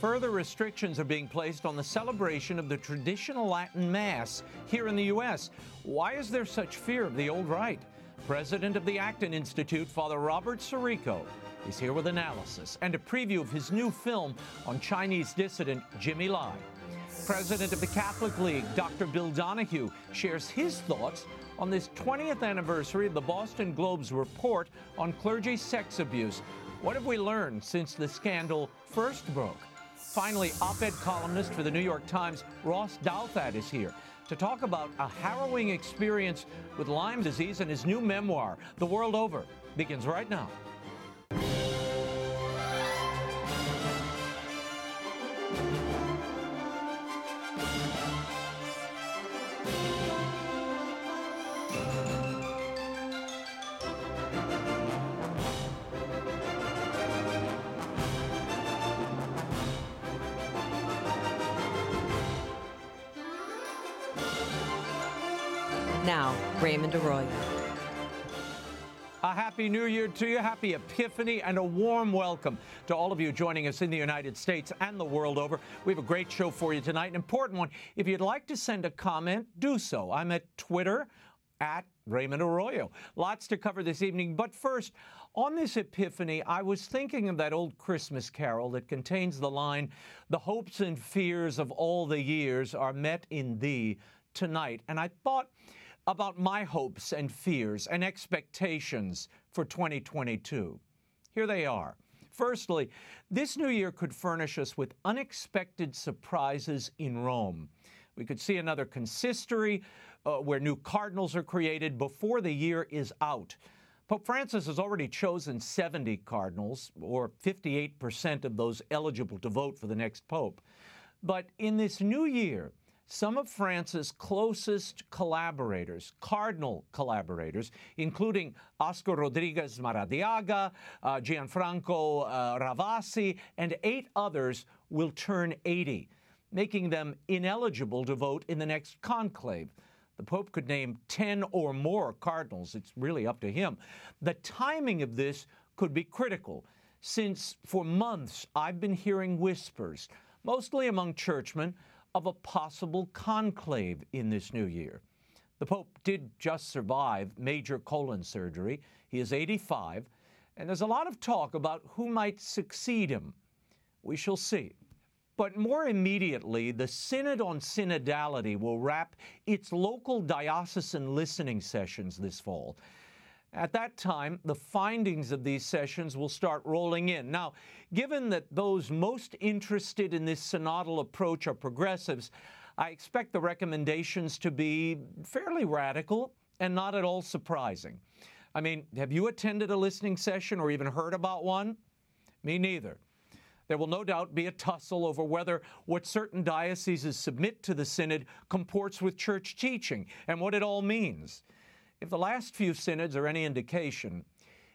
Further restrictions are being placed on the celebration of the traditional Latin Mass here in the U.S. Why is there such fear of the old rite? President of the Acton Institute, Father Robert Sirico, is here with analysis and a preview of his new film on Chinese dissident Jimmy Lai. President of the Catholic League, Dr. Bill Donohue, shares his thoughts on this 20th anniversary of the Boston Globe's report on clergy sex abuse. What have we learned since the scandal first broke? Finally, op ed columnist for the New York Times, Ross Douthat, is here to talk about a harrowing experience with Lyme disease and his new memoir, The World Over, begins right now. Now, happy new year to you, happy Epiphany, and a warm welcome to all of you joining us in the United States and the world over. We have a great show for you tonight, an important one. If you'd like to send a comment, do so. I'm at Twitter at Raymond Arroyo. Lots to cover this evening, but first, on this Epiphany, I was thinking of that old Christmas carol that contains the line, The hopes and fears of all the years are met in thee tonight. And I thought, about my hopes and fears and expectations for 2022. Here they are. Firstly, this new year could furnish us with unexpected surprises in Rome. We could see another consistory uh, where new cardinals are created before the year is out. Pope Francis has already chosen 70 cardinals, or 58% of those eligible to vote for the next pope. But in this new year, some of Francis' closest collaborators, cardinal collaborators, including Oscar Rodriguez Maradiaga, uh, Gianfranco uh, Ravasi, and eight others, will turn 80, making them ineligible to vote in the next conclave. The Pope could name 10 or more cardinals. It's really up to him. The timing of this could be critical, since for months I've been hearing whispers, mostly among churchmen, of a possible conclave in this new year. The Pope did just survive major colon surgery. He is 85, and there's a lot of talk about who might succeed him. We shall see. But more immediately, the Synod on Synodality will wrap its local diocesan listening sessions this fall. At that time, the findings of these sessions will start rolling in. Now, given that those most interested in this synodal approach are progressives, I expect the recommendations to be fairly radical and not at all surprising. I mean, have you attended a listening session or even heard about one? Me neither. There will no doubt be a tussle over whether what certain dioceses submit to the synod comports with church teaching and what it all means. If the last few synods are any indication,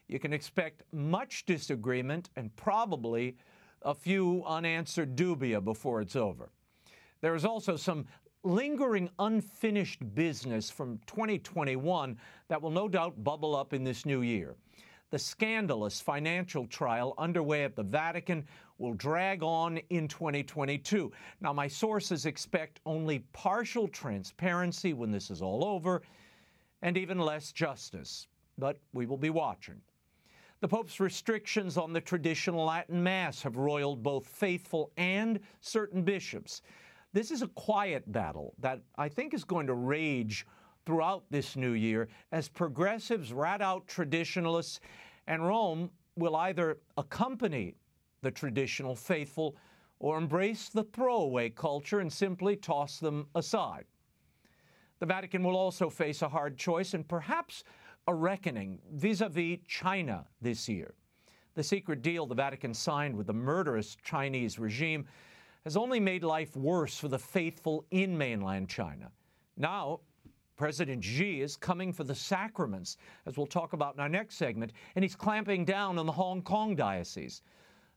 you can expect much disagreement and probably a few unanswered dubia before it's over. There is also some lingering unfinished business from 2021 that will no doubt bubble up in this new year. The scandalous financial trial underway at the Vatican will drag on in 2022. Now, my sources expect only partial transparency when this is all over and even less justice. But we will be watching. The Pope's restrictions on the traditional Latin Mass have roiled both faithful and certain bishops. This is a quiet battle that I think is going to rage throughout this new year as progressives rat out traditionalists, and Rome will either accompany the traditional faithful or embrace the throwaway culture and simply toss them aside. The Vatican will also face a hard choice and perhaps a reckoning vis a vis China this year. The secret deal the Vatican signed with the murderous Chinese regime has only made life worse for the faithful in mainland China. Now, President Xi is coming for the sacraments, as we'll talk about in our next segment, and he's clamping down on the Hong Kong diocese.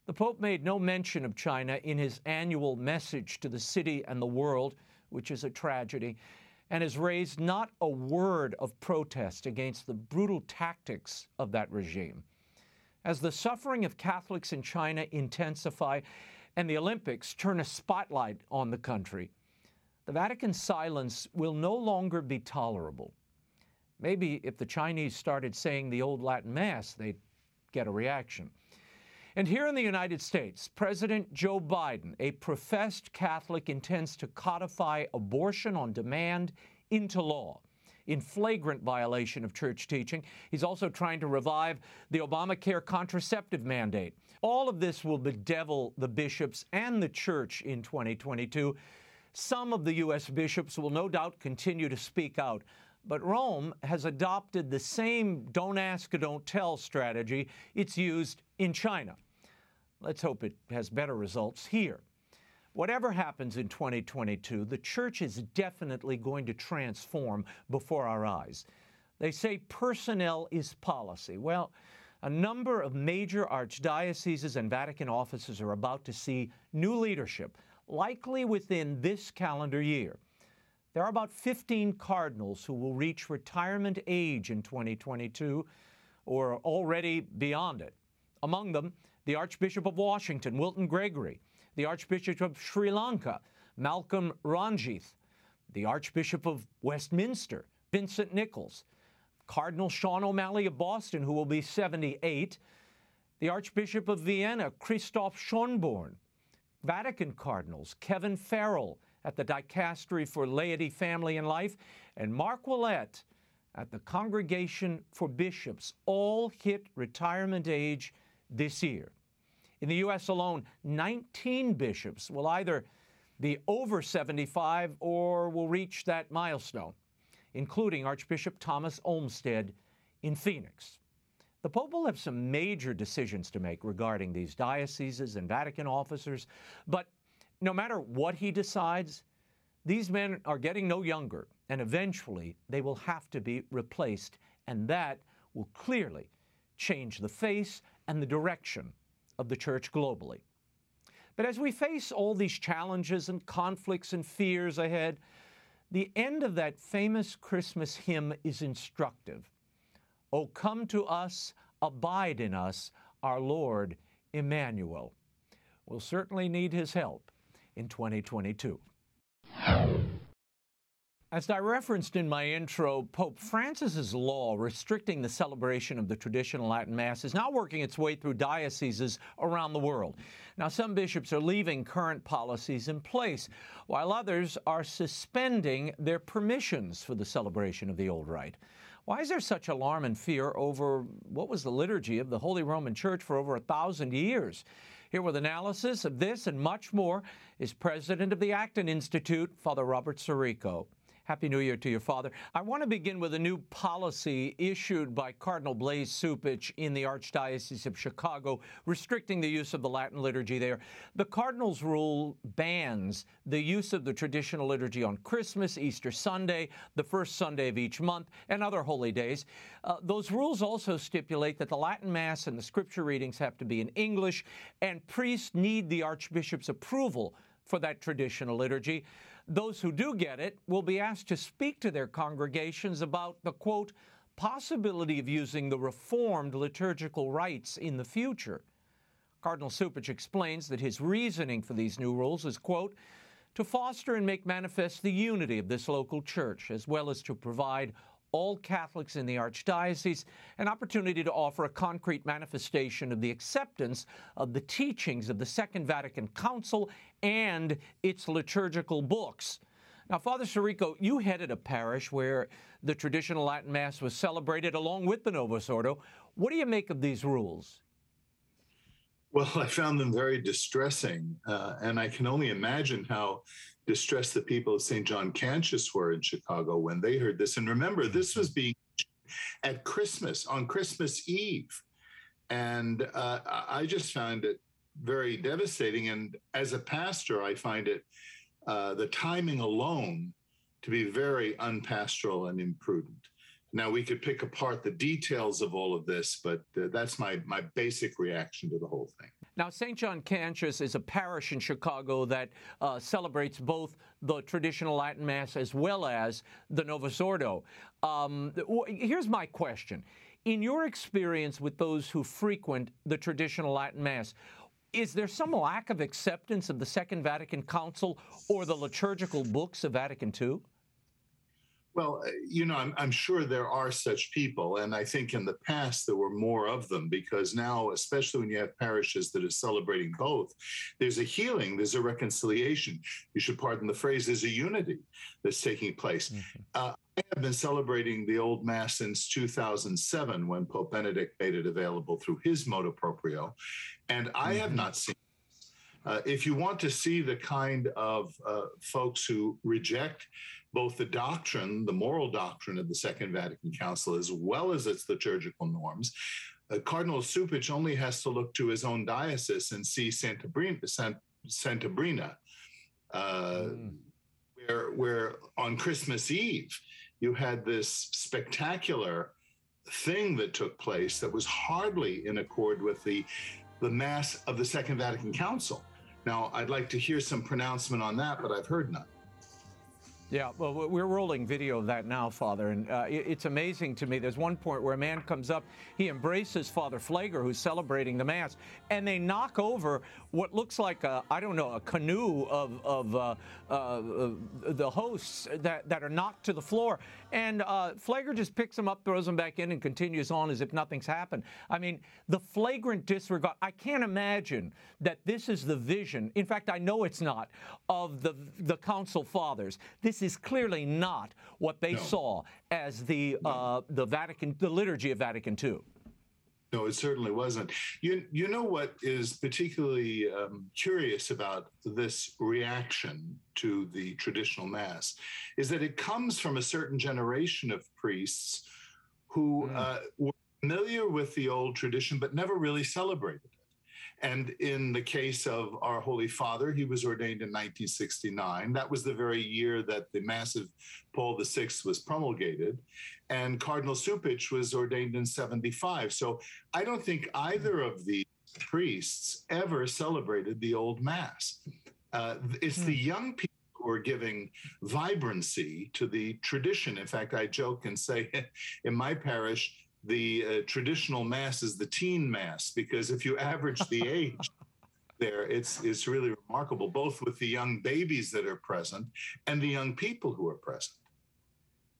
The Pope made no mention of China in his annual message to the city and the world, which is a tragedy and has raised not a word of protest against the brutal tactics of that regime. As the suffering of Catholics in China intensify, and the Olympics turn a spotlight on the country, the Vatican's silence will no longer be tolerable. Maybe if the Chinese started saying the old Latin Mass, they'd get a reaction. And here in the United States, President Joe Biden, a professed Catholic, intends to codify abortion on demand into law in flagrant violation of church teaching. He's also trying to revive the Obamacare contraceptive mandate. All of this will bedevil the bishops and the church in 2022. Some of the U.S. bishops will no doubt continue to speak out. But Rome has adopted the same don't ask, don't tell strategy it's used in China. Let's hope it has better results here. Whatever happens in 2022, the church is definitely going to transform before our eyes. They say personnel is policy. Well, a number of major archdioceses and Vatican offices are about to see new leadership, likely within this calendar year. There are about 15 cardinals who will reach retirement age in 2022 or already beyond it. Among them, the Archbishop of Washington, Wilton Gregory, the Archbishop of Sri Lanka, Malcolm Ranjith, the Archbishop of Westminster, Vincent Nichols, Cardinal Sean O'Malley of Boston, who will be 78, the Archbishop of Vienna, Christoph Schonborn, Vatican Cardinals, Kevin Farrell at the Dicastery for Laity, Family, and Life, and Marc Ouellet at the Congregation for Bishops, all hit retirement age this year. In the U.S. alone, 19 bishops will either be over 75 or will reach that milestone, including Archbishop Thomas Olmsted in Phoenix. The Pope will have some major decisions to make regarding these dioceses and Vatican officers, but no matter what he decides, these men are getting no younger, and eventually they will have to be replaced, and that will clearly change the face and the direction of the church globally. But as we face all these challenges and conflicts and fears ahead, the end of that famous Christmas hymn is instructive. O come to us, abide in us, our Lord Emmanuel. We'll certainly need his help in 2022. As I referenced in my intro, Pope Francis's law restricting the celebration of the traditional Latin Mass is now working its way through dioceses around the world. Now, some bishops are leaving current policies in place, while others are suspending their permissions for the celebration of the old rite. Why is there such alarm and fear over what was the liturgy of the Holy Roman Church for over a thousand years? Here with analysis of this and much more is President of the Acton Institute, Father Robert Sirico. Happy New Year to your father. I want to begin with a new policy issued by Cardinal Blase Cupich in the Archdiocese of Chicago, restricting the use of the Latin liturgy there. The Cardinal's rule bans the use of the traditional liturgy on Christmas, Easter Sunday, the first Sunday of each month, and other holy days. Uh, those rules also stipulate that the Latin Mass and the scripture readings have to be in English, and priests need the Archbishop's approval for that traditional liturgy. Those who do get it will be asked to speak to their congregations about the quote, possibility of using the reformed liturgical rites in the future. Cardinal Cupich explains that his reasoning for these new rules is, quote, to foster and make manifest the unity of this local church, as well as to provide all Catholics in the Archdiocese an opportunity to offer a concrete manifestation of the acceptance of the teachings of the Second Vatican Council and its liturgical books. Now, Father Sirico, you headed a parish where the traditional Latin Mass was celebrated along with the Novus Ordo. What do you make of these rules? Well, I found them very distressing, uh, and I can only imagine how distressed the people of St. John Cantius were in Chicago when they heard this. And remember, this was being at Christmas, on Christmas Eve. And uh, I just found it very devastating. And as a pastor, I find it uh, the timing alone to be very unpastoral and imprudent. Now we could pick apart the details of all of this, but uh, that's my my basic reaction to the whole thing. Now, St. John Cantius is a parish in Chicago that uh, celebrates both the traditional Latin Mass as well as the Novus Ordo. Um, here's my question: In your experience with those who frequent the traditional Latin Mass, is there some lack of acceptance of the Second Vatican Council or the liturgical books of Vatican II? Well, uh, you know, I'm, I'm, sure there are such people. And I think in the past there were more of them because now, especially when you have parishes that are celebrating both, there's a healing, there's a reconciliation. You should pardon the phrase, there's a unity that's taking place. Mm-hmm. Uh, I have been celebrating the Old Mass since 2007 when Pope Benedict made it available through his motu proprio. And I mm-hmm. have not seen uh, if you want to see the kind of uh, folks who reject both the doctrine, the moral doctrine of the Second Vatican Council, as well as its liturgical norms, uh, Cardinal Cupich only has to look to his own diocese and see Santa Sabina, Santa Sabina uh, mm. where, where on Christmas Eve you had this spectacular thing that took place that was hardly in accord with the the mass of the Second Vatican Council. Now, I'd like to hear some pronouncement on that, but I've heard none. Yeah, well, we're rolling video of that now, Father, and uh, it's amazing to me. There's one point where a man comes up, he embraces Father Pfleger, who's celebrating the Mass, and they knock over what looks like a, I don't know, a canoe of, of uh, uh, the hosts that, that are knocked to the floor. And uh, Pfleger just picks them up, throws them back in, and continues on as if nothing's happened. I mean, the flagrant disregard. I can't imagine that this is the vision. In fact, I know it's not of the the Council Fathers. This is clearly not what they no. saw as the no. uh, the Vatican, the liturgy of Vatican II. No, it certainly wasn't. You you know what is particularly um, curious about this reaction to the traditional mass is that it comes from a certain generation of priests who mm. uh, were familiar with the old tradition but never really celebrated. And in the case of our Holy Father, he was ordained in 1969. That was the very year that the massive Paul VI was promulgated. And Cardinal Cupich was ordained in 75. So I don't think either of these priests ever celebrated the old Mass. Uh, it's the hmm. young people who are giving vibrancy to the tradition. In fact, I joke and say in my parish, the uh, traditional mass is the teen mass because if you average the age there it's it's really remarkable both with the young babies that are present and the young people who are present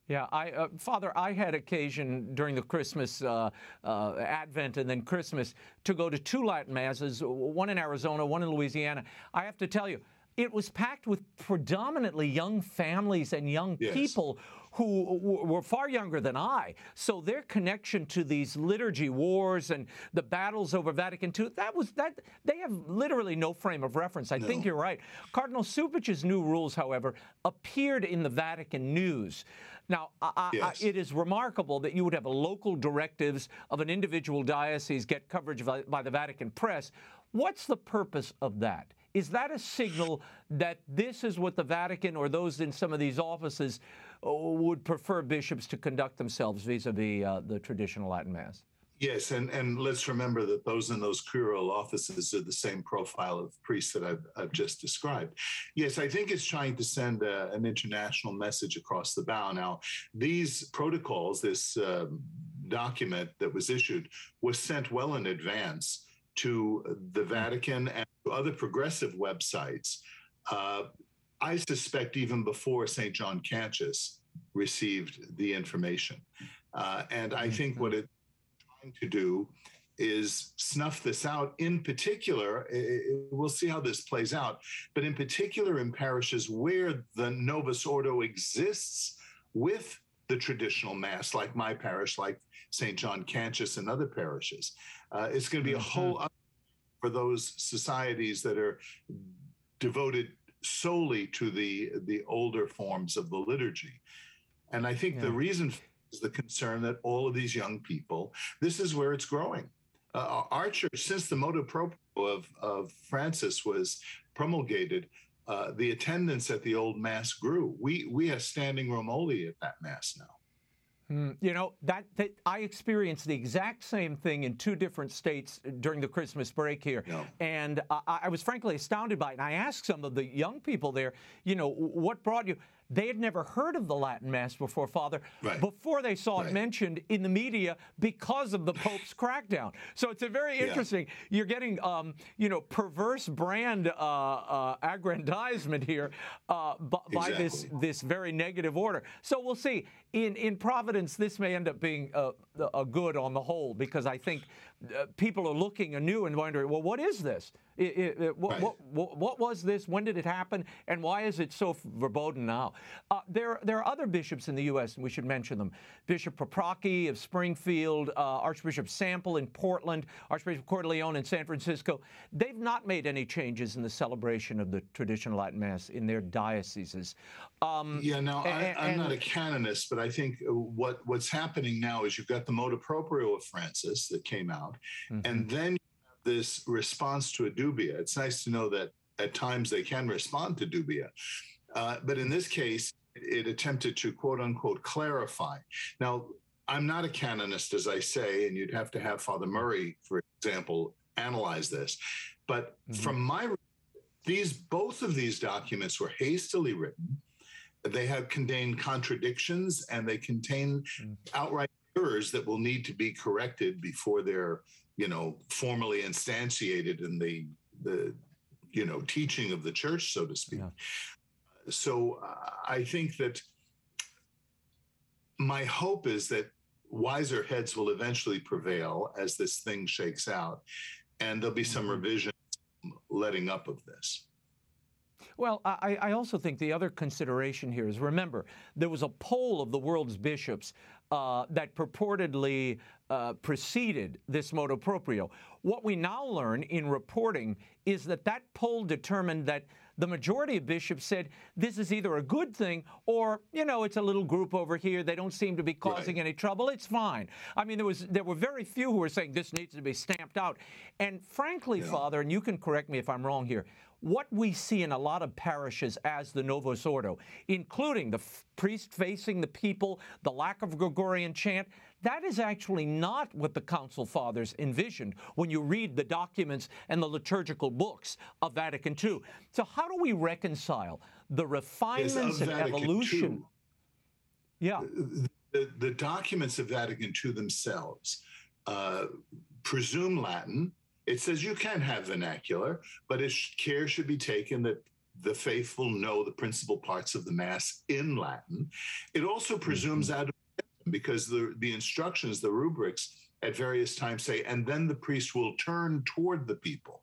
yeah, I, uh, Father, I had occasion during the Christmas uh, uh, Advent and then Christmas to go to two Latin masses, one in Arizona, one in Louisiana. I have to tell you, it was packed with predominantly young families and young yes. people who were far younger than I. So their connection to these liturgy wars and the battles over Vatican II, that was that they have literally no frame of reference. I no. think you're right. Cardinal Cupich's new rules, however, appeared in the Vatican News. Now, I, yes. I, it is remarkable that you would have local directives of an individual diocese get coverage by, by the Vatican press. What's the purpose of that? Is that a signal that this is what the Vatican or those in some of these offices would prefer bishops to conduct themselves vis-a-vis uh, the traditional Latin Mass? Yes, and, and let's remember that those in those curial offices are the same profile of priests that I've, I've just described. Yes, I think it's trying to send a, an international message across the bow. Now, these protocols, this uh, document that was issued, was sent well in advance to the Vatican and to other progressive websites. Uh, I suspect even before St. John Cantius received the information. Uh, and I think what it's trying to do is snuff this out. In particular, it, we'll see how this plays out, but in particular in parishes where the Novus Ordo exists with the traditional mass, like my parish, like St. John Cantius and other parishes. Uh, it's going to be a mm-hmm. whole for those societies that are devoted solely to the the older forms of the liturgy. And I think yeah. the reason is the concern that all of these young people, this is where it's growing. Uh, our church, since the motu proprio of, of Francis was promulgated, uh, the attendance at the old mass grew. We we have standing room only at that mass now. Mm, you know that, that, I experienced the exact same thing in two different states during the Christmas break here, and I, I, was frankly astounded by it. And I asked some of the young people there, you know, what brought you? They had never heard of the Latin Mass before, Father, Right. before they saw it mentioned in the media because of the Pope's crackdown. So it's a very Yeah. interesting. You're getting, um, you know, perverse brand uh, uh, aggrandizement here uh, b- by this this very negative order. So we'll see. In in Providence, this may end up being a, a good on the whole because I think uh, people are looking anew and wondering, well, what is this? I- I- I- what, Right. what, what, was this? When did it happen? And why is it so verboten now? Uh, there, there are other bishops in the U.S., and we should mention them. Bishop Paprocki of Springfield, uh, Archbishop Sample in Portland, Archbishop Cordileone in San Francisco. They've not made any changes in the celebration of the traditional Latin Mass in their dioceses. Um, Yeah, now I, and- I'm not a canonist, but I think uh, what what's happening now is you've got the motu proprio of Francis that came out, Mm-hmm. and then this response to a dubia. It's nice to know that at times they can respond to dubia, uh, but in this case, it attempted to quote unquote clarify. Now, I'm not a canonist, as I say, and you'd have to have Father Murray, for example, analyze this. But Mhm. from my these both of these documents were hastily written they have contained contradictions and they contain Mm. outright errors that will need to be corrected before they're you know formally instantiated in the the you know teaching of the church so to speak Yeah. so uh, i think that my hope is that wiser heads will eventually prevail as this thing shakes out and there'll be some Mhm. revision letting up of this Well, I, I also think the other consideration here is remember, there was a poll of the world's bishops uh, that purportedly uh, preceded this motu proprio. What we now learn in reporting is that that poll determined that the majority of bishops said this is either a good thing or, you know, it's a little group over here. They don't seem to be causing any trouble. It's fine. I mean, there was there were very few who were saying this needs to be stamped out. And frankly, Yeah. Father, and you can correct me if I'm wrong here, what we see in a lot of parishes as the Novus Ordo, including the f- priest facing the people, the lack of Gregorian chant, that is actually not what the Council Fathers envisioned when you read the documents and the liturgical books of Vatican II. So, how do we reconcile the refinements and evolution? II. Yeah. the, the documents of Vatican II themselves uh, presume Latin. It says you can have vernacular, but it sh- care should be taken that the faithful know the principal parts of the Mass in Latin. It also presumes Mm-hmm. out because the, the instructions, the rubrics at various times say, and then the priest will turn toward the people.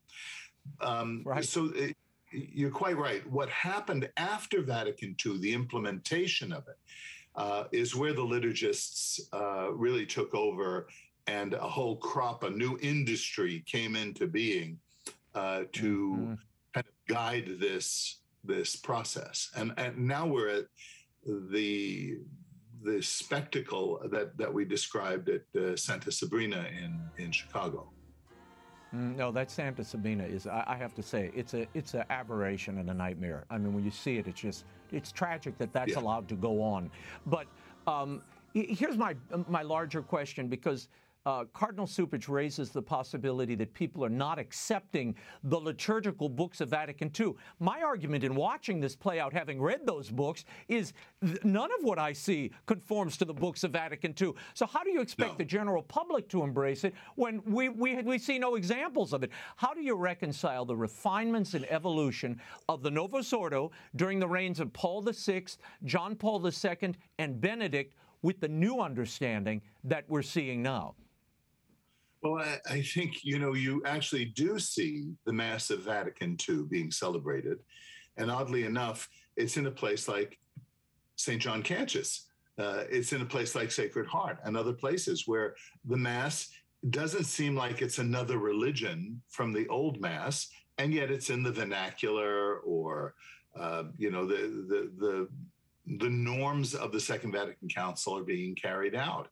Um, Right. So it, you're quite right. What happened after Vatican II, the implementation of it, uh, is where the liturgists uh, really took over and a whole crop, a new industry came into being uh, to Mhm. kind of guide this this process. And, and now we're at the the spectacle that that we described at uh, Santa Sabrina in in Chicago. Mm, No, that Santa Sabina is, I, I have to say, it's a it's an aberration and a nightmare. I mean, when you see it, it's just it's tragic that that's Yeah. allowed to go on. But um, here's my my larger question because. Uh, Cardinal Cupich raises the possibility that people are not accepting the liturgical books of Vatican II. My argument in watching this play out, having read those books, is th- none of what I see conforms to the books of Vatican II. So, how do you expect No. the general public to embrace it when we, we, we see no examples of it. How do you reconcile the refinements and evolution of the Novus Ordo during the reigns of Paul VI, John Paul II, and Benedict with the new understanding that we're seeing now? Well, I, I think you know you actually do see the Mass of Vatican II being celebrated, and oddly enough, it's in a place like St. John Cantius. Uh, it's in a place like Sacred Heart and other places where the Mass doesn't seem like it's another religion from the old Mass, and yet it's in the vernacular or uh, you know the the the the norms of the Second Vatican Council are being carried out.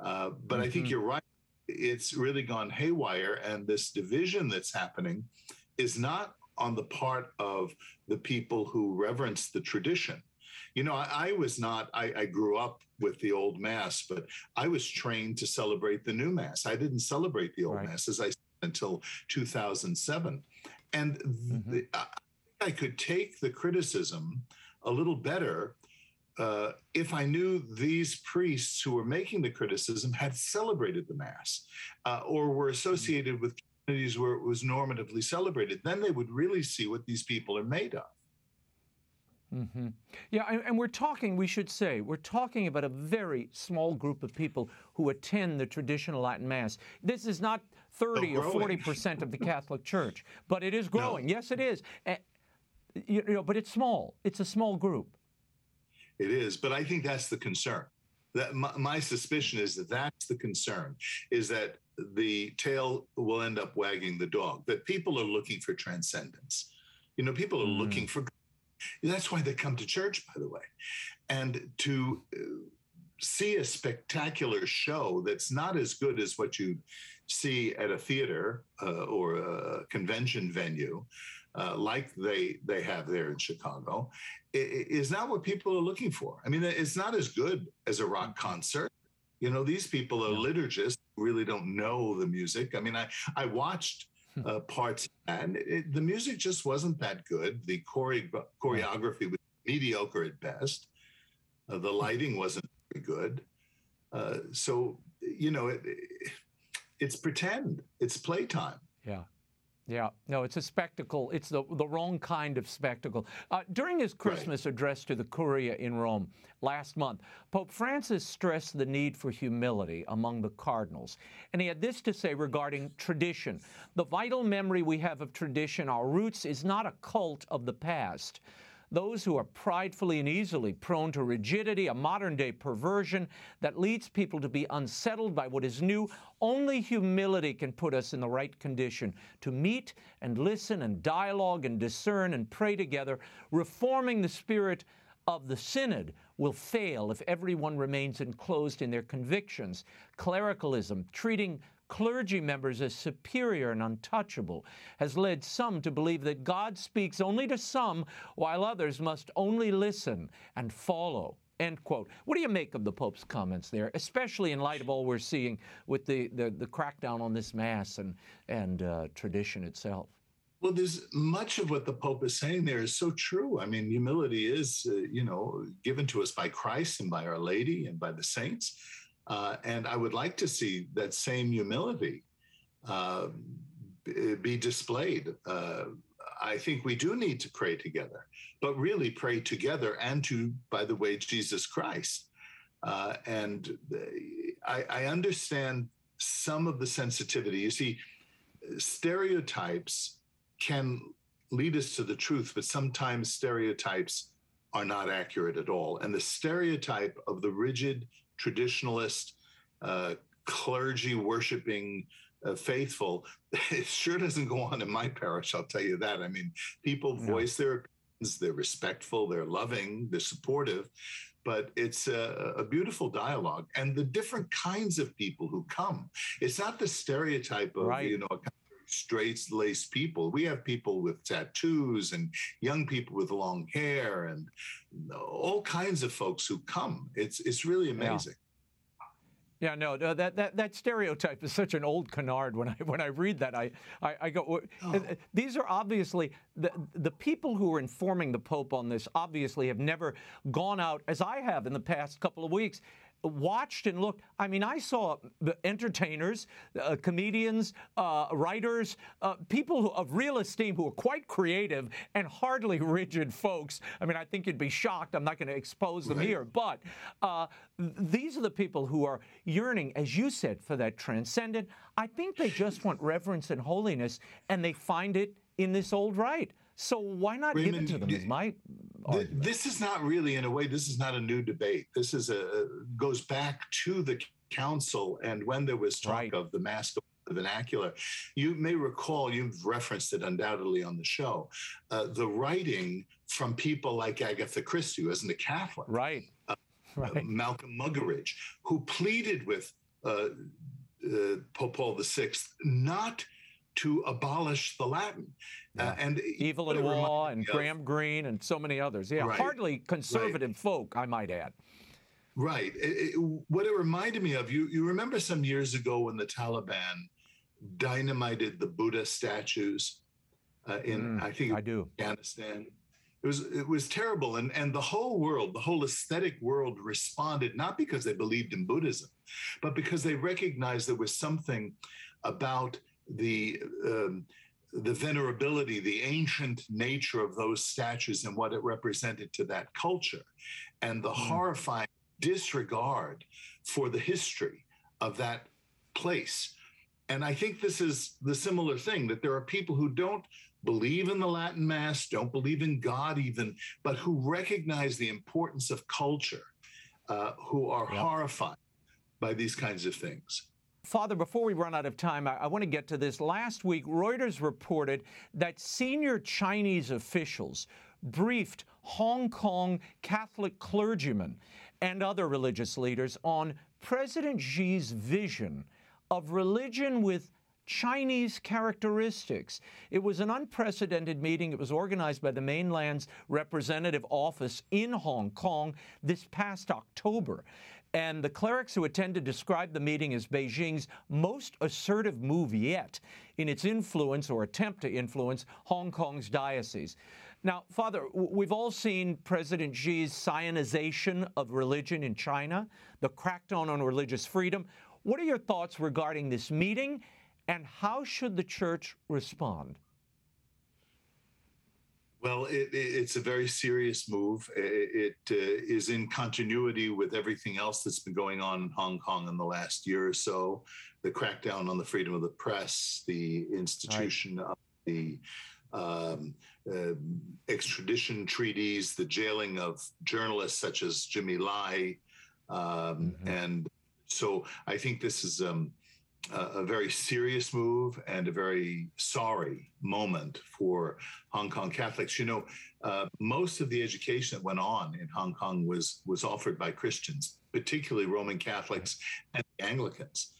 Uh, but I think Mhm. you're right it's really gone haywire and this division that's happening is not on the part of the people who reverence the tradition you know i, I was not I, I grew up with the old mass but i was trained to celebrate the new mass i didn't celebrate the old Right. mass as i said until 2007 and Mhm. the, I, I could take the criticism a little better uh, if I knew these priests who were making the criticism had celebrated the Mass uh, or were associated with communities where it was normatively celebrated, then they would really see what these people are made of. Mm-hmm. Yeah, and, and, we're talking, we should say, we're talking about a very small group of people who attend the traditional Latin Mass. This is not 30 or 40 percent of the Catholic Church, but it is growing. No. Yes, it is. Uh, you know, but it's small. It's a small group. It is, but I think that's the concern. That my, my suspicion is that that's the concern is that the tail will end up wagging the dog. That people are looking for transcendence. You know, people are mm. looking for. That's why they come to church, by the way, and to uh, see a spectacular show that's not as good as what you see at a theater uh, or a convention venue uh, like they they have there in Chicago, is not what people are looking for. I mean, it's not as good as a rock concert. You know, these people are liturgists really don't know the music. I mean, I I watched hmm. uh, parts and it, the music just wasn't that good. The chore- choreography was mediocre at best. Uh, the lighting wasn't very good. Uh, so you know, it, it's pretend. It's playtime. Yeah. Yeah, no, it's a spectacle. It's the, the wrong kind of spectacle. Uh, during his Christmas right. address to the Curia in Rome last month, Pope Francis stressed the need for humility among the cardinals. And he had this to say regarding tradition The vital memory we have of tradition, our roots, is not a cult of the past. Those who are pridefully and easily prone to rigidity, a modern day perversion that leads people to be unsettled by what is new, only humility can put us in the right condition to meet and listen and dialogue and discern and pray together. Reforming the spirit of the synod will fail if everyone remains enclosed in their convictions. Clericalism, treating clergy members as superior and untouchable has led some to believe that God speaks only to some, while others must only listen and follow. End quote. What do you make of the Pope's comments there, especially in light of all we're seeing with the, the, the crackdown on this Mass and, and uh, tradition itself? Well, there's much of what the Pope is saying there is so true. I mean, humility is, uh, you know, given to us by Christ and by Our Lady and by the saints. Uh, and I would like to see that same humility uh, be displayed. Uh, I think we do need to pray together, but really pray together and to, by the way, Jesus Christ. Uh, and I, I understand some of the sensitivity. You see, stereotypes can lead us to the truth, but sometimes stereotypes are not accurate at all. And the stereotype of the rigid traditionalist, uh, clergy worshiping uh, faithful, it sure doesn't go on in my parish. I'll tell you that. I mean, people voice their opinions, they're respectful, they're loving, they're supportive, but it's a, a, beautiful dialogue. And the different kinds of people who come, it's not the stereotype of, right. you know, straight laced people. We have people with tattoos and young people with long hair and all kinds of folks who come. It's it's really amazing. Yeah. Yeah, no, that, that that stereotype is such an old canard. When I when I read that, I I, I go. Oh. These are obviously the the people who are informing the Pope on this. Obviously, have never gone out as I have in the past couple of weeks watched and looked. I mean, I saw the entertainers, uh, comedians, uh, writers, uh, people of real esteem who are quite creative and hardly rigid folks. I mean, I think you'd be shocked. I'm not going to expose them right. here, but uh, these are the people who are yearning, as you said, for that transcendent. I think they just want reverence and holiness, and they find it in this old rite. So why not Raymond, give it to them? Is my. This is not really, in a way, this is not a new debate. This is a goes back to the council and when there was talk right. of the mask the vernacular. You may recall, you've referenced it undoubtedly on the show, uh, the writing from people like Agatha Christie, who isn't a Catholic. Right. Uh, right. Malcolm Muggeridge, who pleaded with uh, uh Pope Paul VI not to abolish the Latin. Uh, yeah. Uh, and Evelyn Waugh and Graham Greene and so many others. Yeah, right. hardly conservative right. folk, I might add. Right. It, it, what it reminded me of, you, you remember some years ago when the Taliban dynamited the Buddha statues uh, in, mm, I think, I do. Afghanistan. it was it was terrible and and the whole world the whole aesthetic world responded not because they believed in buddhism but because they recognized there was something about the um, the venerability the ancient nature of those statues and what it represented to that culture and the mm. horrifying disregard for the history of that place and i think this is the similar thing that there are people who don't believe in the Latin Mass, don't believe in God even, but who recognize the importance of culture, uh, who are horrified by these kinds of things. Father, before we run out of time, I, I, want to get to this. Last week, Reuters reported that senior Chinese officials briefed Hong Kong Catholic clergymen and other religious leaders on President Xi's vision of religion with Chinese characteristics. It was an unprecedented meeting. It was organized by the mainland's representative office in Hong Kong this past October. And the clerics who attended described the meeting as Beijing's most assertive move yet in its influence or attempt to influence Hong Kong's diocese. Now, Father, we've all seen President Xi's Sinicization of religion in China, the crackdown on religious freedom. What are your thoughts regarding this meeting and how should the church respond? Well, it, it's a very serious move. It, it uh, is in continuity with everything else that's been going on in Hong Kong in the last year or so the crackdown on the freedom of the press, the institution right. of the um, uh, extradition treaties, the jailing of journalists such as Jimmy Lai. Um, mm-hmm. And so I think this is. Um, a very serious move and a very sorry moment for Hong Kong Catholics. You know, uh, most of the education that went on in Hong Kong was was offered by Christians, particularly Roman Catholics and Anglicans,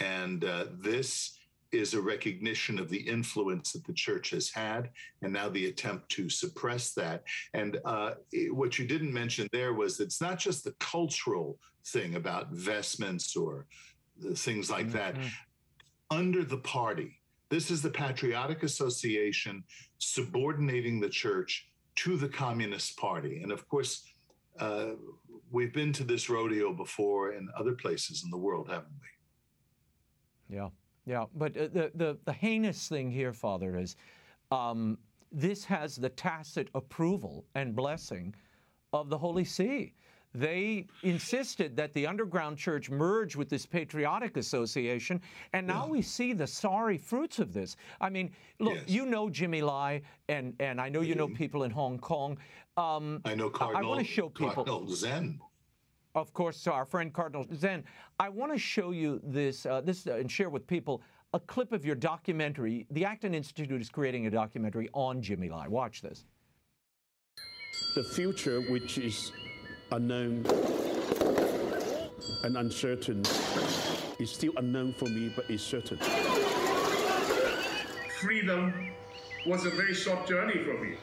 and uh, this is a recognition of the influence that the church has had, and now the attempt to suppress that. And uh, what you didn't mention there was it's not just the cultural thing about vestments or things like that. Mm-hmm. Under the party, this is the Patriotic Association subordinating the church to the Communist Party. And of course, uh, we've been to this rodeo before in other places in the world, haven't we? Yeah, yeah. But uh, the, the, the heinous thing here, Father, is um, this has the tacit approval and blessing of the Holy See they insisted that the underground church merge with this patriotic association, and now yeah. we see the sorry fruits of this. I mean, look, yes. you know Jimmy Lai, and and I know you know people in Hong Kong. Um, I know Cardinal. I want to show people Cardinal Zen. Of course, so our friend Cardinal Zen. I want to show you this uh, this uh, and share with people a clip of your documentary. The Acton Institute is creating a documentary on Jimmy Lai. Watch this. The future, which is unknown and uncertain. is still unknown for me, but it's certain. Freedom was a very short journey for me.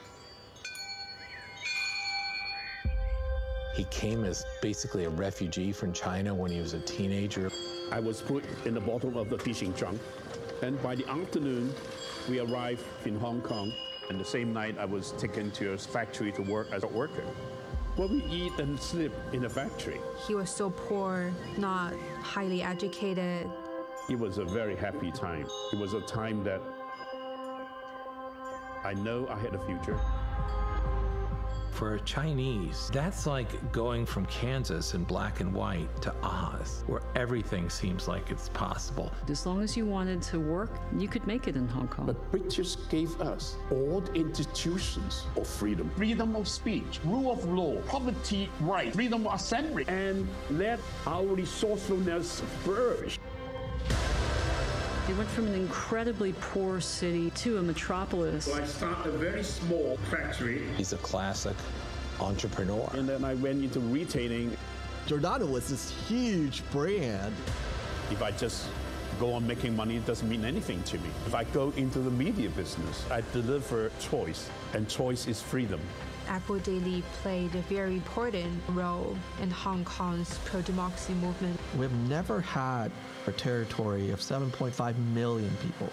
He came as basically a refugee from China when he was a teenager. I was put in the bottom of the fishing trunk, and by the afternoon, we arrived in Hong Kong. And the same night, I was taken to a factory to work as a worker. What we eat and sleep in a factory. He was so poor, not highly educated. It was a very happy time. It was a time that I know I had a future. For a Chinese, that's like going from Kansas in black and white to Oz, where everything seems like it's possible. As long as you wanted to work, you could make it in Hong Kong. The British gave us all the institutions of freedom. Freedom of speech, rule of law, property rights, freedom of assembly. And let our resourcefulness flourish. He went from an incredibly poor city to a metropolis. So I started a very small factory. He's a classic entrepreneur. And then I went into retailing. Giordano was this huge brand. If I just go on making money, it doesn't mean anything to me. If I go into the media business, I deliver choice, and choice is freedom. Apple Daily played a very important role in Hong Kong's pro democracy movement. We've never had a territory of 7.5 million people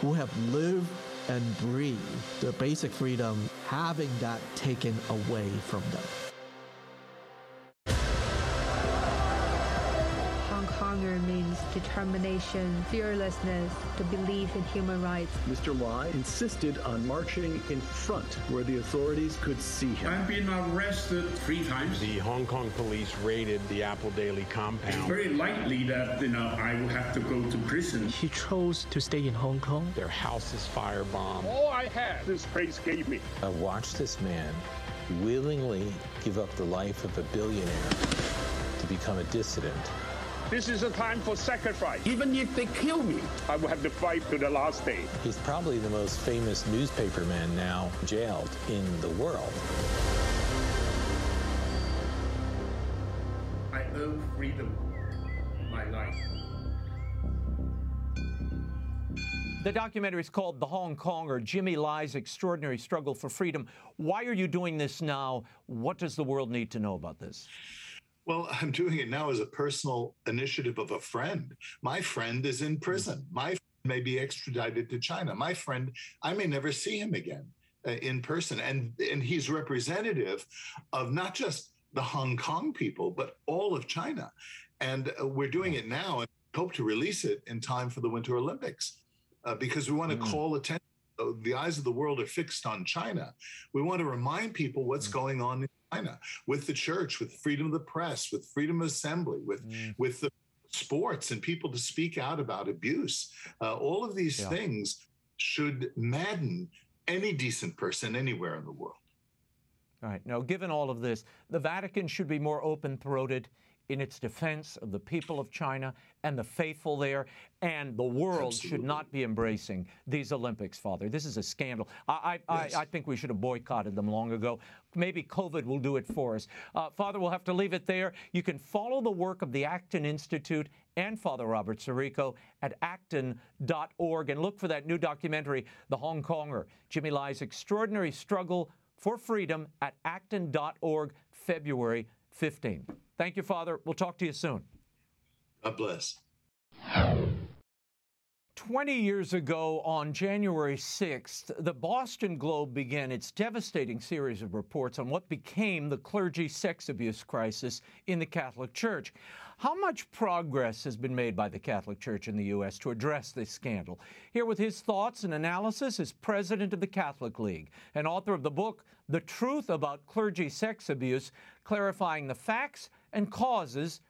who have lived and breathed their basic freedom, having that taken away from them. Hong means determination, fearlessness, the belief in human rights. Mr. Lai insisted on marching in front where the authorities could see him. I've been arrested three times. The Hong Kong police raided the Apple Daily compound. It's very likely that you know I will have to go to prison. He chose to stay in Hong Kong. Their house is firebombed. All I had, this place gave me. I watched this man willingly give up the life of a billionaire to become a dissident. This is a time for sacrifice. Even if they kill me, I will have to fight to the last day. He's probably the most famous newspaperman now jailed in the world. I owe freedom, my life. The documentary is called The Hong Konger Jimmy Lai's Extraordinary Struggle for Freedom. Why are you doing this now? What does the world need to know about this? Well, I'm doing it now as a personal initiative of a friend. My friend is in prison. My friend may be extradited to China. My friend, I may never see him again uh, in person. And, and he's representative of not just the Hong Kong people, but all of China. And uh, we're doing it now and hope to release it in time for the Winter Olympics uh, because we want to mm. call attention. The eyes of the world are fixed on China. We want to remind people what's mm. going on in China with the church, with freedom of the press, with freedom of assembly, with mm. with the sports and people to speak out about abuse. Uh, all of these yeah. things should madden any decent person anywhere in the world. All right. Now, given all of this, the Vatican should be more open throated in its defense of the people of China and the faithful there, and the world Absolutely. should not be embracing these Olympics, Father. This is a scandal. I, I, yes. I, I, think we should have boycotted them long ago. Maybe COVID will do it for us. Uh, Father, we'll have to leave it there. You can follow the work of the Acton Institute and Father Robert Sirico at acton.org and look for that new documentary, The Hong Konger, Jimmy Lai's Extraordinary Struggle for Freedom at acton.org, February 15. Thank you, Father. We'll talk to you soon. God bless. 20 years ago, on January 6th, the Boston Globe began its devastating series of reports on what became the clergy sex abuse crisis in the Catholic Church. How much progress has been made by the Catholic Church in the U.S. to address this scandal? Here with his thoughts and analysis is President of the Catholic League and author of the book, The Truth About Clergy Sex Abuse, clarifying the facts and causes,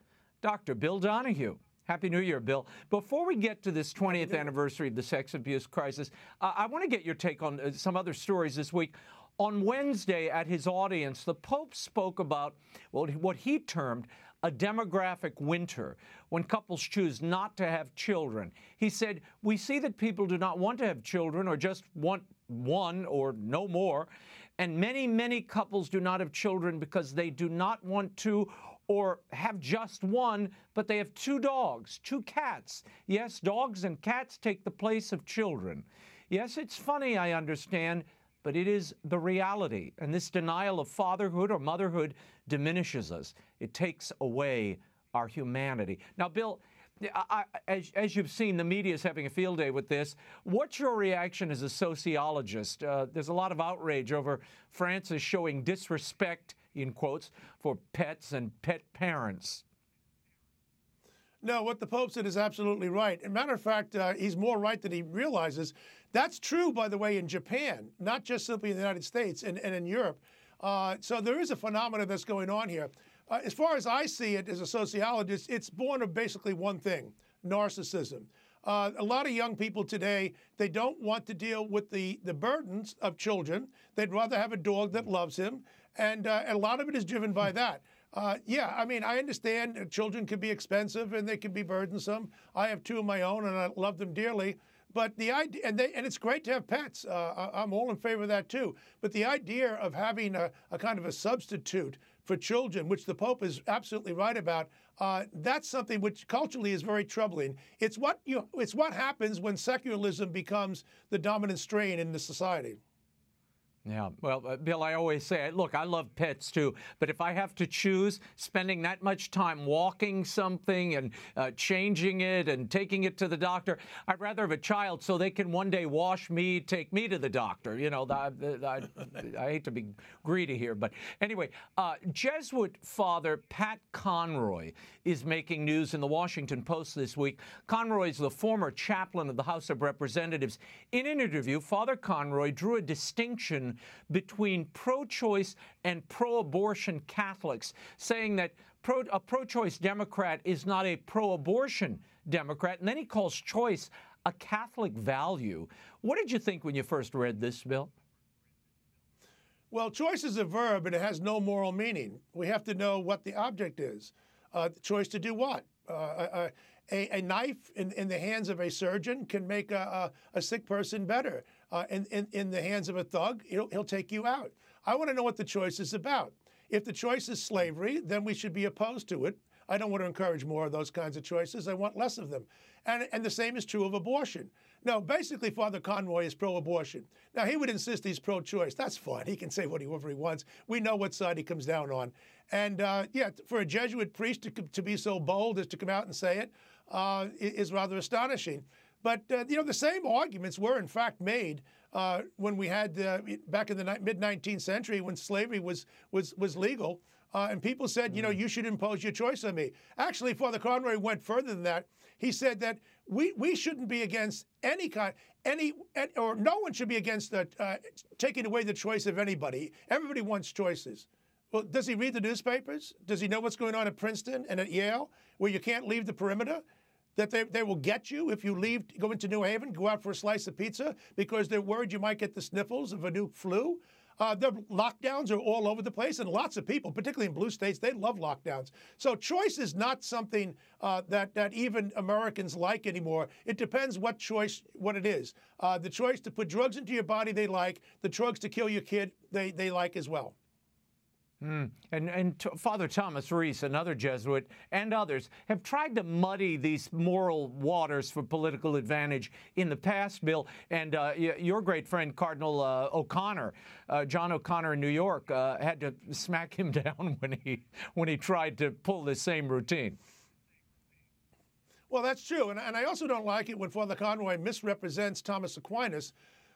Dr. Bill Donohue. Happy New Year, Bill. Before we get to this 20th anniversary of the sex abuse crisis, uh, I want to get your take on uh, some other stories this week. On Wednesday, at his audience, the Pope spoke about well, what he termed a demographic winter when couples choose not to have children. He said, We see that people do not want to have children or just want one or no more. And many, many couples do not have children because they do not want to or have just one, but they have two dogs, two cats. Yes, dogs and cats take the place of children. Yes, it's funny, I understand, but it is the reality. And this denial of fatherhood or motherhood diminishes us, it takes away our humanity. Now, Bill, I, as, as, you've seen, the media is having a field day with this. What's your reaction as a sociologist? Uh, there's a lot of outrage over Francis showing disrespect, in quotes, for pets and pet parents. No, what the Pope said is absolutely right. As a matter of fact, uh, he's more right than he realizes. That's true, by the way, in Japan, not just simply in the United States and, and in Europe. Uh, so there is a phenomenon that's going on here. Uh, as far as I see it as a sociologist, it's born of basically one thing narcissism. Uh, a lot of young people today, they don't want to deal with the, the burdens of children. They'd rather have a dog that loves him. And, uh, and a lot of it is driven by that. Uh, yeah, I mean, I understand children can be expensive and they can be burdensome. I have two of my own and I love them dearly. But the idea, and, they, and it's great to have pets. Uh, I'm all in favor of that too. But the idea of having a, a kind of a substitute for children, which the Pope is absolutely right about, uh, that's something which culturally is very troubling. It's what you, it's what happens when secularism becomes the dominant strain in the society. Yeah. Well, uh, Bill, I always say, look, I love pets too, but if I have to choose spending that much time walking something and uh, changing it and taking it to the doctor, I'd rather have a child so they can one day wash me, take me to the doctor. You know, I, I, I hate to be greedy here, but anyway, uh, Jesuit Father Pat Conroy is making news in the Washington Post this week. Conroy is the former chaplain of the House of Representatives. In an interview, Father Conroy drew a distinction between pro choice and pro abortion Catholics, saying that pro, a pro choice Democrat is not a pro abortion Democrat. And then he calls choice a Catholic value. What did you think when you first read this, Bill? Well, choice is a verb and it has no moral meaning. We have to know what the object is. Uh, choice to do what? Uh, a, a, knife in, in, the hands of a surgeon can make a, a, a sick person better uh, in, in, in, the hands of a thug, he'll, he'll take you out. I want to know what the choice is about. If the choice is slavery, then we should be opposed to it. I don't want to encourage more of those kinds of choices. I want less of them. And, and the same is true of abortion. No, basically, Father Conroy is pro abortion. Now, he would insist he's pro choice. That's fine. He can say whatever he wants. We know what side he comes down on. And uh, yeah, for a Jesuit priest to, to be so bold as to come out and say it uh, is rather astonishing. But uh, you know, the same arguments were in fact made uh, when we had uh, back in the ni- mid 19th century when slavery was was was legal, uh, and people said, you know, mm. you should impose your choice on me. Actually, Father Conroy went further than that. He said that we we shouldn't be against any kind any or no one should be against the, uh, taking away the choice of anybody. Everybody wants choices. Well, does he read the newspapers? Does he know what's going on at Princeton and at Yale, where you can't leave the perimeter? that they, they will get you if you leave, go into New Haven, go out for a slice of pizza because they're worried you might get the sniffles of a new flu. Uh, the lockdowns are all over the place, and lots of people, particularly in blue states, they love lockdowns. So choice is not something uh, that that even Americans like anymore. It depends what choice, what it is. Uh, the choice to put drugs into your body, they like. The drugs to kill your kid, they they like as well. Mm. And, and t- Father Thomas Reese, another Jesuit, and others have tried to muddy these moral waters for political advantage in the past, Bill. And uh, your great friend, Cardinal uh, O'Connor, uh, John O'Connor in New York, uh, had to smack him down when he, when he tried to pull the same routine. Well, that's true. And, and I also don't like it when Father Conroy misrepresents Thomas Aquinas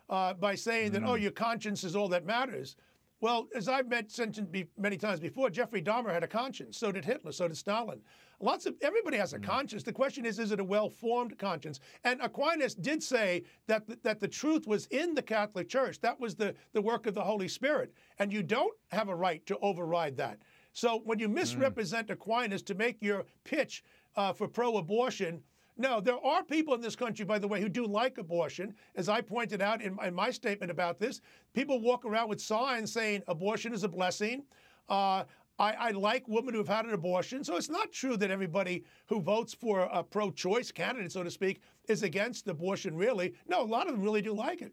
uh, by saying mm. that, oh, hmm. your conscience is all that matters. Well, as I've mentioned many times before, Jeffrey Dahmer had a conscience. So did Hitler. So did Stalin. Lots of everybody has a mm. conscience. The question is, is it a well-formed conscience? And Aquinas did say that the, that the truth was in the Catholic Church. That was the the work of the Holy Spirit, and you don't have a right to override that. So when you misrepresent mm. Aquinas to make your pitch uh, for pro-abortion, no, there are people in this country, by the way, who do like abortion. As I pointed out in, in my statement about this, people walk around with signs saying abortion is a blessing. Uh, I, I, like women who have had an abortion. So it's not true that everybody who votes for a pro choice candidate, so to speak, is against abortion, really. No, a lot of them really do like it.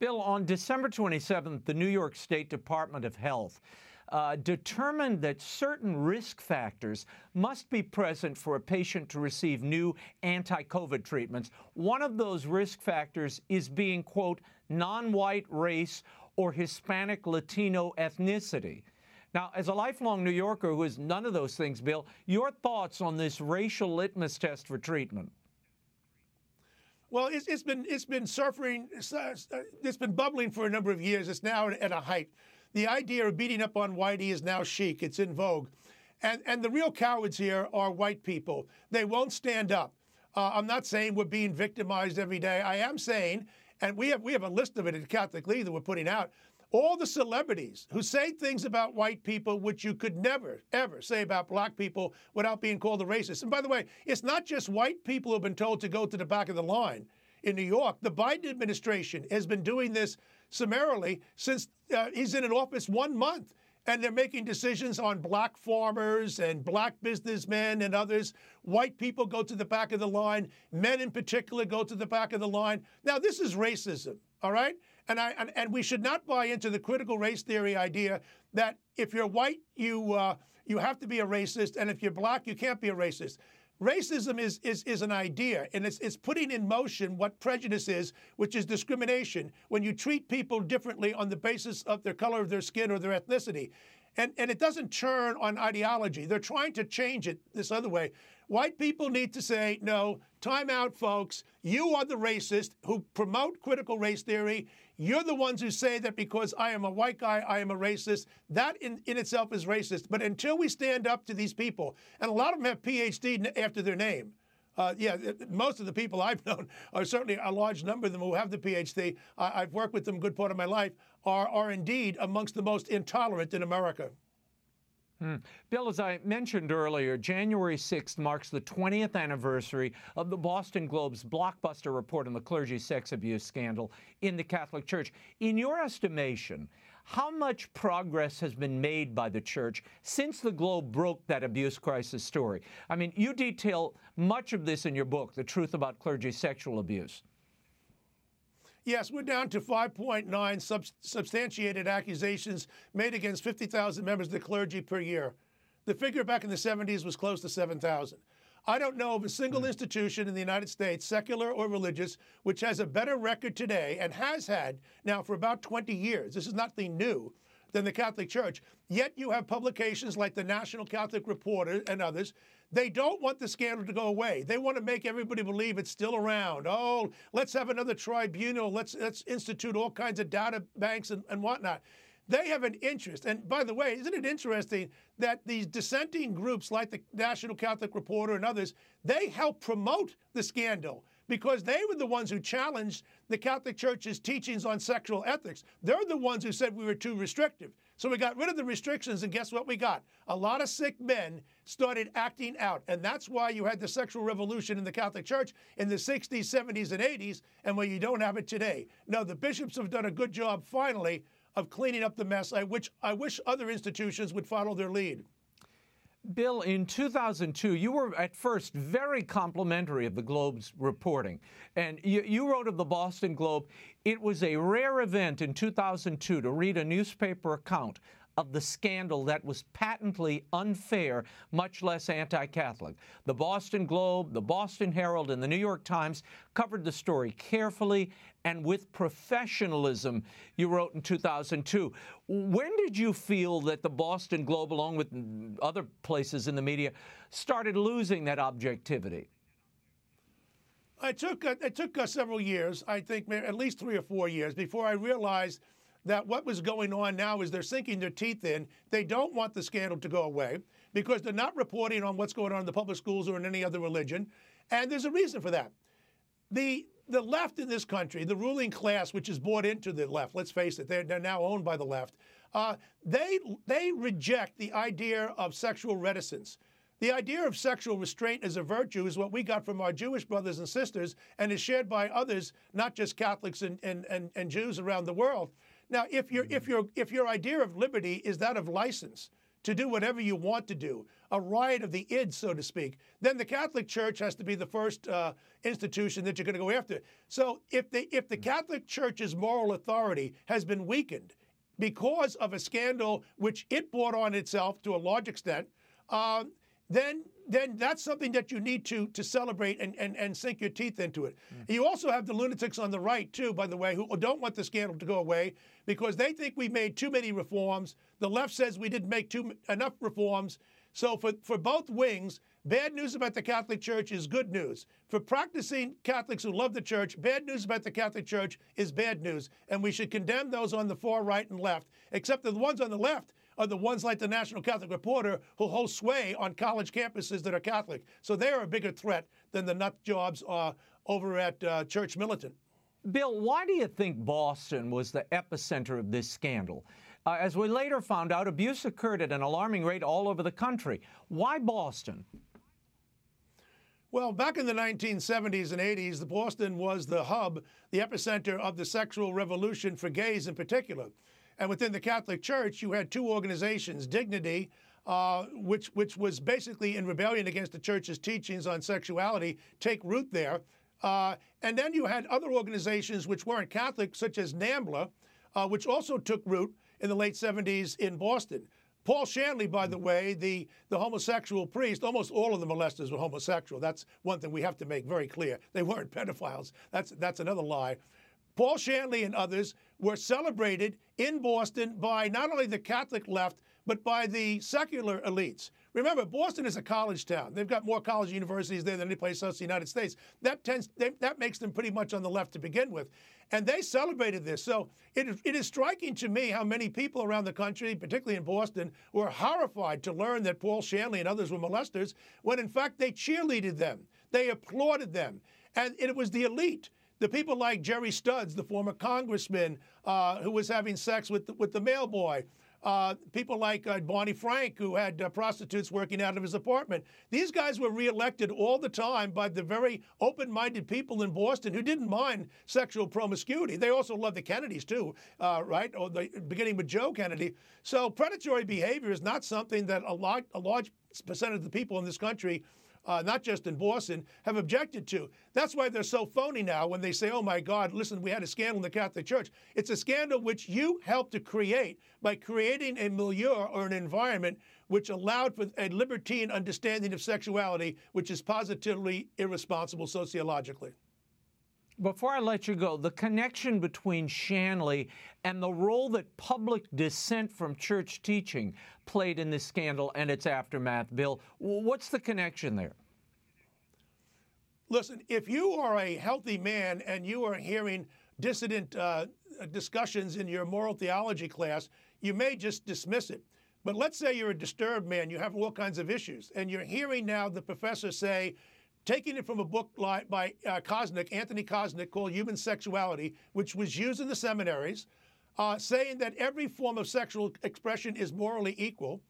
Bill, on December 27th, the New York State Department of Health uh, determined that certain risk factors must be present for a patient to receive new anti COVID treatments. One of those risk factors is being, quote, non white race or Hispanic Latino ethnicity. Now, as a lifelong New Yorker who is none of those things, Bill, your thoughts on this racial litmus test for treatment? Well, it's, it's been it's been surfing, it's been bubbling for a number of years. It's now at a height. The idea of beating up on whitey is now chic. It's in vogue. And, and the real cowards here are white people. They won't stand up. Uh, I'm not saying we're being victimized every day. I am saying, and we have we have a list of it at Catholic League that we're putting out. All the celebrities who say things about white people which you could never, ever say about black people without being called a racist. And by the way, it's not just white people who have been told to go to the back of the line in New York. The Biden administration has been doing this summarily since uh, he's in an office one month. And they're making decisions on black farmers and black businessmen and others. White people go to the back of the line. Men in particular go to the back of the line. Now, this is racism, all right? And, I, and, and we should not buy into the critical race theory idea that if you're white, you, uh, you have to be a racist, and if you're black, you can't be a racist. Racism is, is, is an idea, and it's, it's putting in motion what prejudice is, which is discrimination, when you treat people differently on the basis of their color of their skin or their ethnicity. And, and it doesn't turn on ideology. They're trying to change it this other way. White people need to say, no, time out, folks. You are the racist who promote critical race theory. You're the ones who say that because I am a white guy, I am a racist. That in, in itself is racist. But until we stand up to these people, and a lot of them have PhD after their name. Uh, yeah, most of the people I've known, or certainly a large number of them who have the PhD, uh, I've worked with them a good part of my life, are, are indeed amongst the most intolerant in America. Hmm. Bill, as I mentioned earlier, January 6th marks the 20th anniversary of the Boston Globe's blockbuster report on the clergy sex abuse scandal in the Catholic Church. In your estimation, how much progress has been made by the church since the Globe broke that abuse crisis story? I mean, you detail much of this in your book, The Truth About Clergy Sexual Abuse. Yes, we're down to 5.9 sub- substantiated accusations made against 50,000 members of the clergy per year. The figure back in the 70s was close to 7,000. I don't know of a single hmm. institution in the United States, secular or religious, which has a better record today and has had now for about 20 years. This is nothing new than the Catholic Church. Yet you have publications like the National Catholic Reporter and others. They don't want the scandal to go away. They want to make everybody believe it's still around. Oh, let's have another tribunal. Let's let's institute all kinds of data banks and, and whatnot. They have an interest. And by the way, isn't it interesting that these dissenting groups like the National Catholic Reporter and others, they help promote the scandal because they were the ones who challenged the Catholic Church's teachings on sexual ethics. They're the ones who said we were too restrictive. So we got rid of the restrictions, and guess what we got? A lot of sick men started acting out. And that's why you had the sexual revolution in the Catholic Church in the 60s, 70s, and 80s, and where you don't have it today. No, the bishops have done a good job finally of cleaning up the mess, which I wish other institutions would follow their lead. Bill, in 2002, you were at first very complimentary of the Globe's reporting. And you, you, wrote of the Boston Globe, it was a rare event in 2002 to read a newspaper account of the scandal that was patently unfair, much less anti Catholic. The Boston Globe, the Boston Herald, and the New York Times covered the story carefully and with professionalism, you wrote in 2002. When did you feel that the Boston Globe, along with other places in the media, started losing that objectivity? It took it took uh, several years. I think at least three or four years before I realized that what was going on now is they're sinking their teeth in. They don't want the scandal to go away because they're not reporting on what's going on in the public schools or in any other religion. And there's a reason for that. The the left in this country, the ruling class, which is bought into the left, let's face it, they're, they're now owned by the left, uh, they, they reject the idea of sexual reticence. The idea of sexual restraint as a virtue is what we got from our Jewish brothers and sisters and is shared by others, not just Catholics and, and, and, and Jews around the world. Now, if, your if, your if your idea of liberty is that of license to do whatever you want to do, a riot of the id, so to speak, then the Catholic Church has to be the first uh, institution that you're going to go after. So if the, if the Catholic Church's moral authority has been weakened because of a scandal which it brought on itself to a large extent, uh, then then that's something that you need to to celebrate and, and, and sink your teeth into it. Mm. You also have the lunatics on the right, too, by the way, who don't want the scandal to go away because they think we made too many reforms. The left says we didn't make too enough reforms. So for, for both wings, bad news about the Catholic Church is good news. For practicing Catholics who love the church, bad news about the Catholic Church is bad news. And we should condemn those on the far right and left, except that the ones on the left are the ones like the National Catholic Reporter who hold sway on college campuses that are Catholic. So they are a bigger threat than the nut jobs uh, over at uh, Church Militant. Bill, why do you think Boston was the epicenter of this scandal? Uh, as we later found out, abuse occurred at an alarming rate all over the country. Why Boston? Well, back in the 1970s and 80s, Boston was the hub, the epicenter of the sexual revolution for gays in particular. And within the Catholic Church, you had two organizations, Dignity, uh, which which was basically in rebellion against the church's teachings on sexuality, take root there. Uh, and then you had other organizations which weren't Catholic, such as NAMBLA, uh, which also took root in the late 70s in Boston. Paul Shanley, by the way, the, the homosexual priest, almost all of the molesters were homosexual. That's one thing we have to make very clear. They weren't pedophiles. That's, that's another lie. Paul Shanley and others were celebrated in Boston by not only the Catholic left, but by the secular elites. Remember, Boston is a college town. They've got more college universities there than any place else in the United States. That tends they, that makes them pretty much on the left to begin with, and they celebrated this. So it, it is striking to me how many people around the country, particularly in Boston, were horrified to learn that Paul Shanley and others were molesters, when in fact they cheerleaded them, they applauded them, and it was the elite the people like Gerry Studds, the former congressman uh, who was having sex with the, with the mailboy, uh, people like uh, Barney Frank, who had uh, prostitutes working out of his apartment. These guys were reelected all the time by the very open minded people in Boston who didn't mind sexual promiscuity. They also loved the Kennedys, too, uh, right? Or the, beginning with Joe Kennedy. So predatory behavior is not something that a, lot, a large percentage of the people in this country uh, not just in Boston, have objected to. That's why they're so phony now when they say, oh my God, listen, we had a scandal in the Catholic Church. It's a scandal which you helped to create by creating a milieu or an environment which allowed for a libertine understanding of sexuality, which is positively irresponsible sociologically. Before I let you go, the connection between Shanley and the role that public dissent from church teaching played in this scandal and its aftermath, Bill, what's the connection there? Listen, if you are a healthy man and you are hearing dissident uh, discussions in your moral theology class, you may just dismiss it. But let's say you're a disturbed man, you have all kinds of issues, and you're hearing now the professor say, taking it from a book by uh, Kosnik, Anthony Kosnik, called Human Sexuality, which was used in the seminaries, uh, saying that every form of sexual expression is morally equal.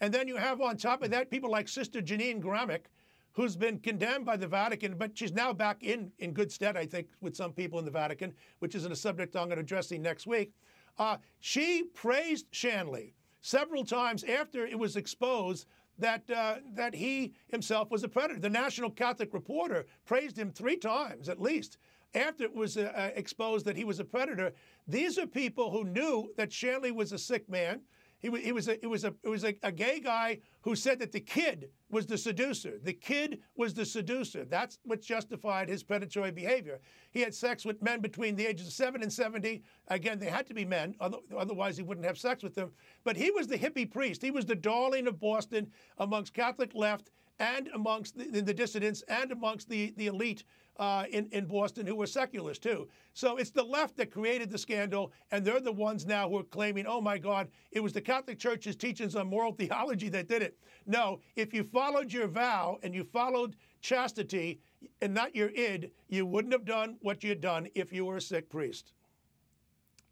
And then you have on top of that people like Sister Jeannine Gramick, who's been condemned by the Vatican, but she's now back in, in good stead, I think, with some people in the Vatican, which isn't a subject I'm going to address next week. Uh, she praised Shanley several times after it was exposed that uh, that he himself was a predator. The National Catholic Reporter praised him three times at least after it was uh, uh exposed that he was a predator. These are people who knew that Shanley was a sick man. He, he was a, it was a it was a, a, gay guy who said that the kid was the seducer. The kid was the seducer. That's what justified his predatory behavior. He had sex with men between the ages of seven and seventy. Again, they had to be men, otherwise he wouldn't have sex with them. But he was the hippie priest. He was the darling of Boston amongst Catholic left and amongst the, the dissidents and amongst the, the elite uh, in, in Boston who were seculars too. So it's the left that created the scandal, and they're the ones now who are claiming, oh my God, it was the Catholic Church's teachings on moral theology that did it. No, if you followed your vow and you followed chastity and not your id, you wouldn't have done what you had done if you were a sick priest.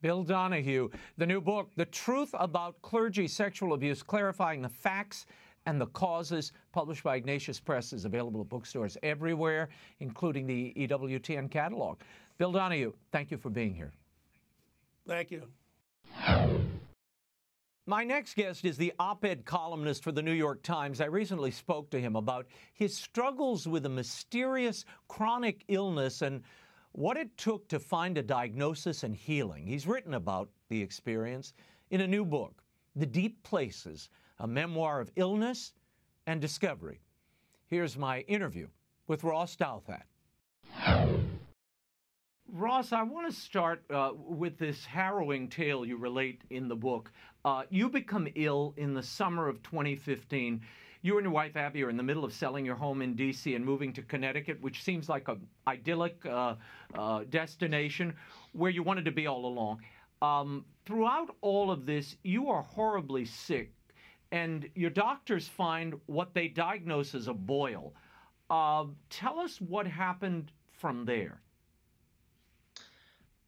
Bill Donohue, the new book, The Truth About Clergy Sexual Abuse, clarifying the facts and the Causes, published by Ignatius Press, is available at bookstores everywhere, including the EWTN catalog. Bill Donohue, thank you for being here. Thank you. My next guest is the op ed columnist for the New York Times. I recently spoke to him about his struggles with a mysterious chronic illness and what it took to find a diagnosis and healing. He's written about the experience in a new book, The Deep Places a memoir of illness and discovery. Here's my interview with Ross Douthat. Ross, I want to start uh, with this harrowing tale you relate in the book. Uh, you become ill in the summer of 2015. You and your wife Abby are in the middle of selling your home in D.C. and moving to Connecticut, which seems like an idyllic uh, uh, destination where you wanted to be all along. Um, throughout all of this, you are horribly sick and your doctors find what they diagnose as a boil. Uh, tell us what happened from there.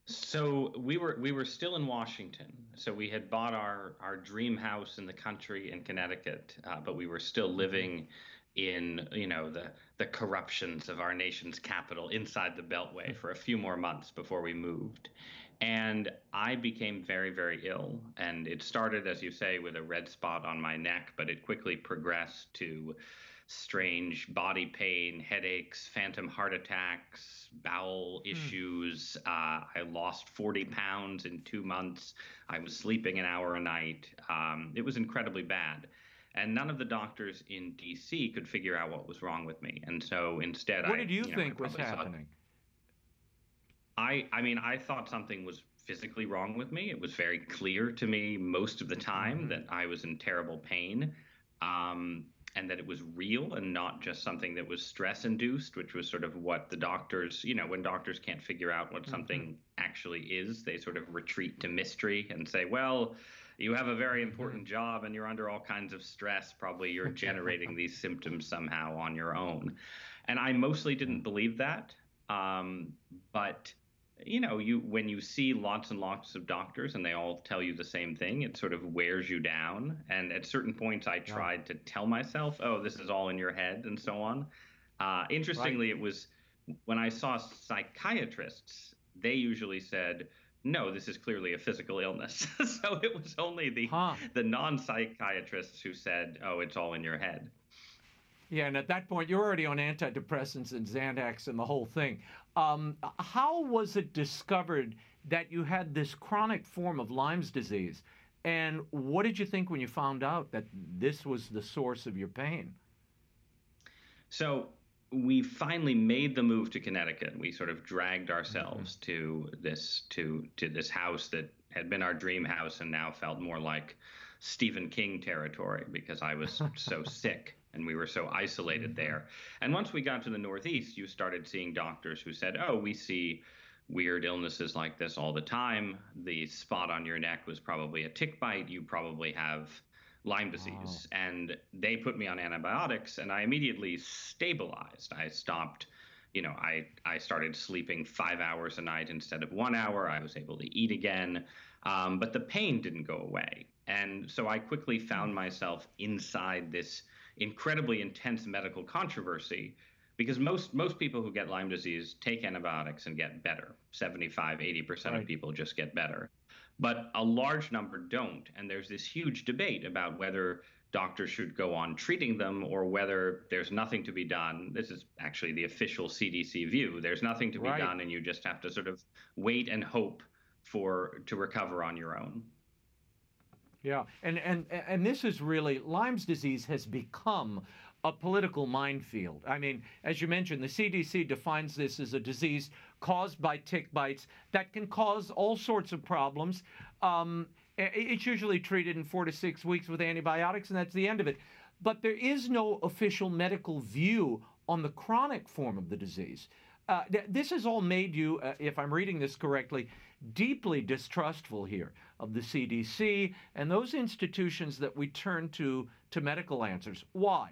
So we were we were still in Washington. So we had bought our our dream house in the country in Connecticut, uh, but we were still living in you know the the corruptions of our nation's capital inside the Beltway for a few more months before we moved. And I became very, very ill. And it started, as you say, with a red spot on my neck, but it quickly progressed to strange body pain, headaches, phantom heart attacks, bowel mm. issues. Uh, I lost 40 pounds in two months. I was sleeping an hour a night. Um, it was incredibly bad. And none of the doctors in DC could figure out what was wrong with me. And so instead, what I, did you, you think was happening? I, I mean, I thought something was physically wrong with me. It was very clear to me most of the time mm-hmm. that I was in terrible pain. Um, and that it was real and not just something that was stress induced, which was sort of what the doctors, you know, when doctors can't figure out what mm-hmm. something actually is, they sort of retreat to mystery and say, well, you have a very mm-hmm. important job and you're under all kinds of stress. Probably you're generating these symptoms somehow on your own. And I mostly didn't believe that. Um, but you know, you when you see lots and lots of doctors and they all tell you the same thing, it sort of wears you down. And at certain points, I tried to tell myself, "Oh, this is all in your head," and so on. Uh, interestingly, right. it was when I saw psychiatrists, they usually said, "No, this is clearly a physical illness." so it was only the huh. the non psychiatrists who said, "Oh, it's all in your head." Yeah, and at that point, you're already on antidepressants and Xanax and the whole thing. Um, how was it discovered that you had this chronic form of Lyme's disease? And what did you think when you found out that this was the source of your pain? So we finally made the move to Connecticut. We sort of dragged ourselves mm-hmm. to this to to this house that had been our dream house and now felt more like Stephen King territory because I was so sick and we were so isolated mm-hmm. there. And once we got to the Northeast, you started seeing doctors who said, "Oh, we see weird illnesses like this all the time. The spot on your neck was probably a tick bite. You probably have Lyme disease." Wow. And they put me on antibiotics, and I immediately stabilized. I stopped. You know, I, I started sleeping five hours a night instead of one hour. I was able to eat again. Um, but the pain didn't go away. And so I quickly found myself inside this incredibly intense medical controversy because most most people who get Lyme disease take antibiotics and get better. 75, 80% right. of people just get better. But a large number don't, and there's this huge debate about whether doctors should go on treating them or whether there's nothing to be done. This is actually the official CDC view. There's nothing to be right. done and you just have to sort of wait and hope for to recover on your own. Yeah, and and and this is really Lyme's disease has become a political minefield. I mean, as you mentioned, the CDC defines this as a disease caused by tick bites that can cause all sorts of problems. Um, it's usually treated in four to six weeks with antibiotics, and that's the end of it. But there is no official medical view on the chronic form of the disease. Uh, th- this has all made you, uh, if I'm reading this correctly, deeply distrustful here of the CDC and those institutions that we turn to to medical answers. Why?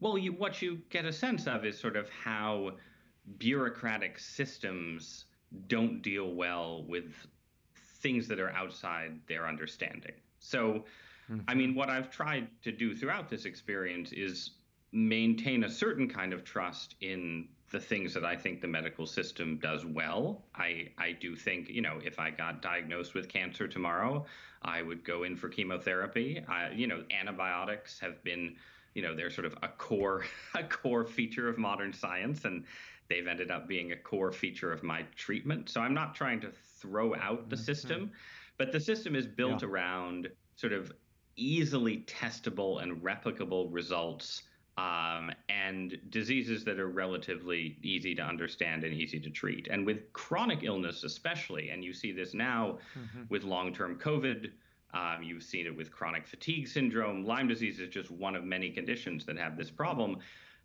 Well, you, what you get a sense of is sort of how bureaucratic systems don't deal well with things that are outside their understanding. So, mm-hmm. I mean, what I've tried to do throughout this experience is maintain a certain kind of trust in the things that I think the medical system does well. I, I do think, you know, if I got diagnosed with cancer tomorrow, I would go in for chemotherapy. I, you know, antibiotics have been, you know, they're sort of a core a core feature of modern science and they've ended up being a core feature of my treatment. So I'm not trying to throw out the mm-hmm. system, but the system is built yeah. around sort of easily testable and replicable results um, and diseases that are relatively easy to understand and easy to treat. And with chronic illness, especially, and you see this now mm-hmm. with long term COVID. Um, you've seen it with chronic fatigue syndrome. Lyme disease is just one of many conditions that have this problem.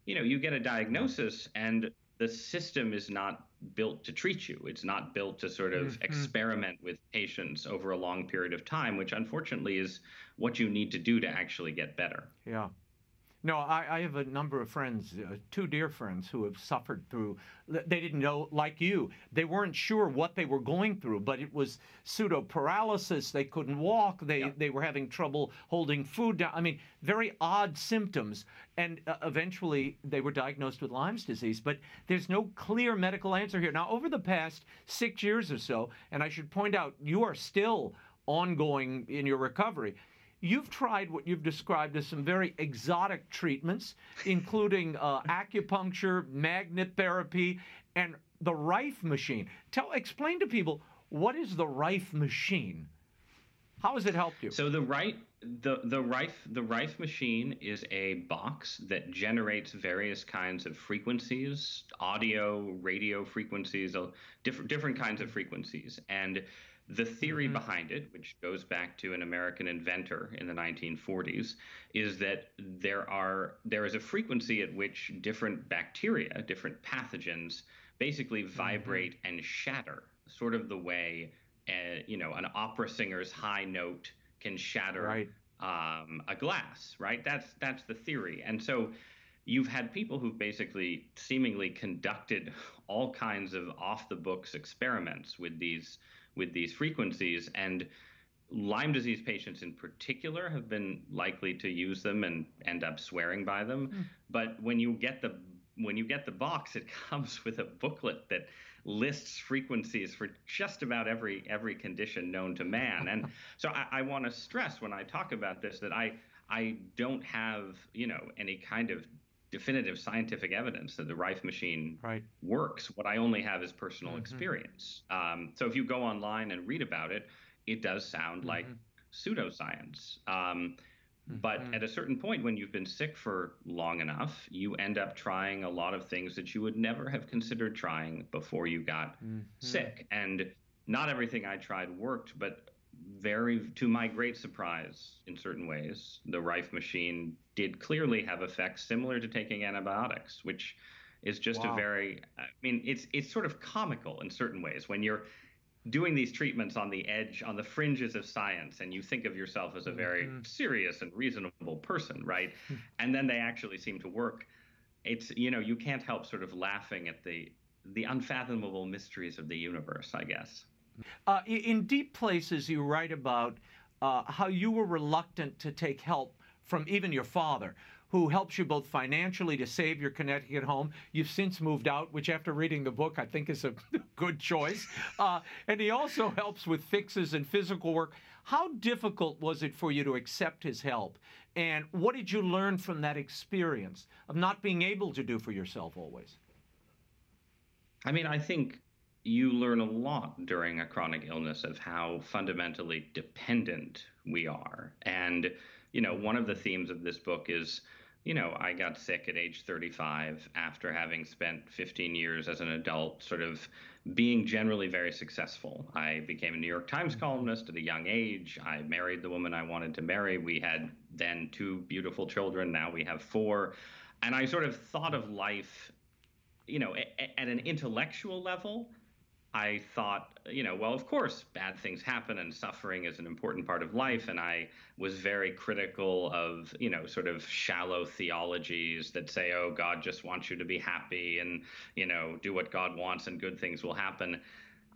You know, you get a diagnosis, and the system is not built to treat you. It's not built to sort of mm-hmm. experiment with patients over a long period of time, which unfortunately is what you need to do to actually get better. Yeah. No, I, I, have a number of friends, uh, two dear friends, who have suffered through. They didn't know, like you, they weren't sure what they were going through, but it was pseudo paralysis. They couldn't walk. They yeah. they were having trouble holding food down. I mean, very odd symptoms. And uh, eventually, they were diagnosed with Lyme's disease. But there's no clear medical answer here. Now, over the past six years or so, and I should point out, you are still ongoing in your recovery you've tried what you've described as some very exotic treatments, including uh, acupuncture, magnet therapy, and the Rife machine. Tell, explain to people what is the Rife machine. How has it helped you? So the right the the Rife the Rife machine is a box that generates various kinds of frequencies, audio, radio frequencies, different different kinds of frequencies, and the theory mm-hmm. behind it, which goes back to an American inventor in the 1940s, is that there are there is a frequency at which different bacteria, different pathogens, basically mm-hmm. vibrate mm-hmm. and shatter, sort of the way uh, you know an opera singer's high note can shatter right. um, a glass. Right. That's that's the theory, and so. You've had people who've basically seemingly conducted all kinds of off the books experiments with these with these frequencies. And Lyme disease patients in particular have been likely to use them and end up swearing by them. Mm. But when you get the when you get the box, it comes with a booklet that lists frequencies for just about every every condition known to man. And so I, I want to stress when I talk about this that I I don't have you know any kind of definitive scientific evidence that the Rife machine right. works. What I only have is personal mm-hmm. experience. Um, so if you go online and read about it, it does sound mm-hmm. like pseudoscience. Um, mm-hmm. But at a certain point, when you've been sick for long enough, you end up trying a lot of things that you would never have considered trying before you got mm-hmm. sick. And not everything I tried worked, but very, to my great surprise, in certain ways, the Rife machine did clearly have effects similar to taking antibiotics, which is just wow. a very, I mean, it's it's sort of comical in certain ways when you're doing these treatments on the edge, on the fringes of science, and you think of yourself as a very mm-hmm. serious and reasonable person, right? And then they actually seem to work. It's you know you can't help sort of laughing at the the unfathomable mysteries of the universe, I guess. Uh, in Deep Places, you write about uh, how you were reluctant to take help from even your father, who helps you both financially to save your Connecticut home. You've since moved out, which, after reading the book, I think is a good choice. Uh, and he also helps with fixes and physical work. How difficult was it for you to accept his help? And what did you learn from that experience of not being able to do for yourself always? I mean, I think you learn a lot during a chronic illness of how fundamentally dependent we are. And, you know, one of the themes of this book is, you know, I got sick at age 35 after having spent 15 years as an adult, sort of being generally very successful. I became a New York Times columnist at a young age. I married the woman I wanted to marry. We had then two beautiful children. Now we have four. And I sort of thought of life, you know, at an intellectual level I thought, you know, well, of course, bad things happen and suffering is an important part of life. And I was very critical of, you know, sort of shallow theologies that say, oh, God just wants you to be happy and, you know, do what God wants and good things will happen.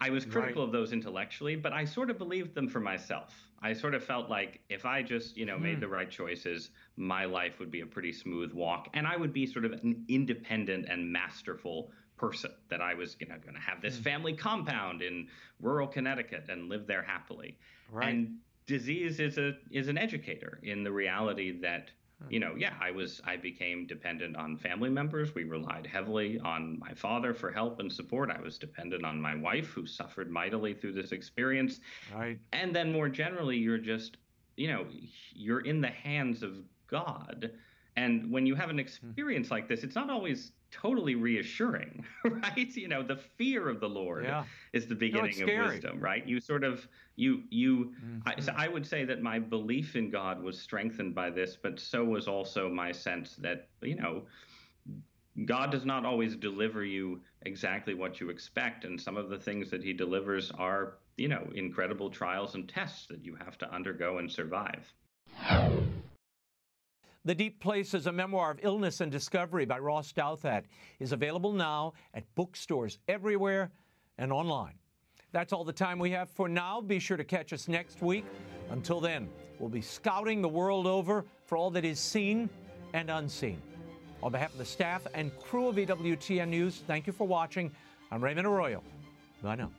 I was critical right. of those intellectually, but I sort of believed them for myself. I sort of felt like if I just, you know, hmm. made the right choices, my life would be a pretty smooth walk and I would be sort of an independent and masterful person that I was you know going to have this hmm. family compound in rural Connecticut and live there happily. Right. And disease is a is an educator in the reality that hmm. you know yeah I was I became dependent on family members. We relied heavily on my father for help and support. I was dependent on my wife who suffered mightily through this experience. Right. And then more generally you're just you know you're in the hands of God. And when you have an hmm. experience like this, it's not always totally reassuring, right? You know, the fear of the Lord yeah. is the beginning no, of wisdom, right? You sort of you you mm-hmm. I, so I would say that my belief in God was strengthened by this, but so was also my sense that, you know, God does not always deliver you exactly what you expect and some of the things that he delivers are, you know, incredible trials and tests that you have to undergo and survive. The Deep Place is a memoir of illness and discovery by Ross Douthat, is available now at bookstores everywhere and online. That's all the time we have for now. Be sure to catch us next week. Until then, we'll be scouting the world over for all that is seen and unseen. On behalf of the staff and crew of EWTN News, thank you for watching. I'm Raymond Arroyo. Bye now.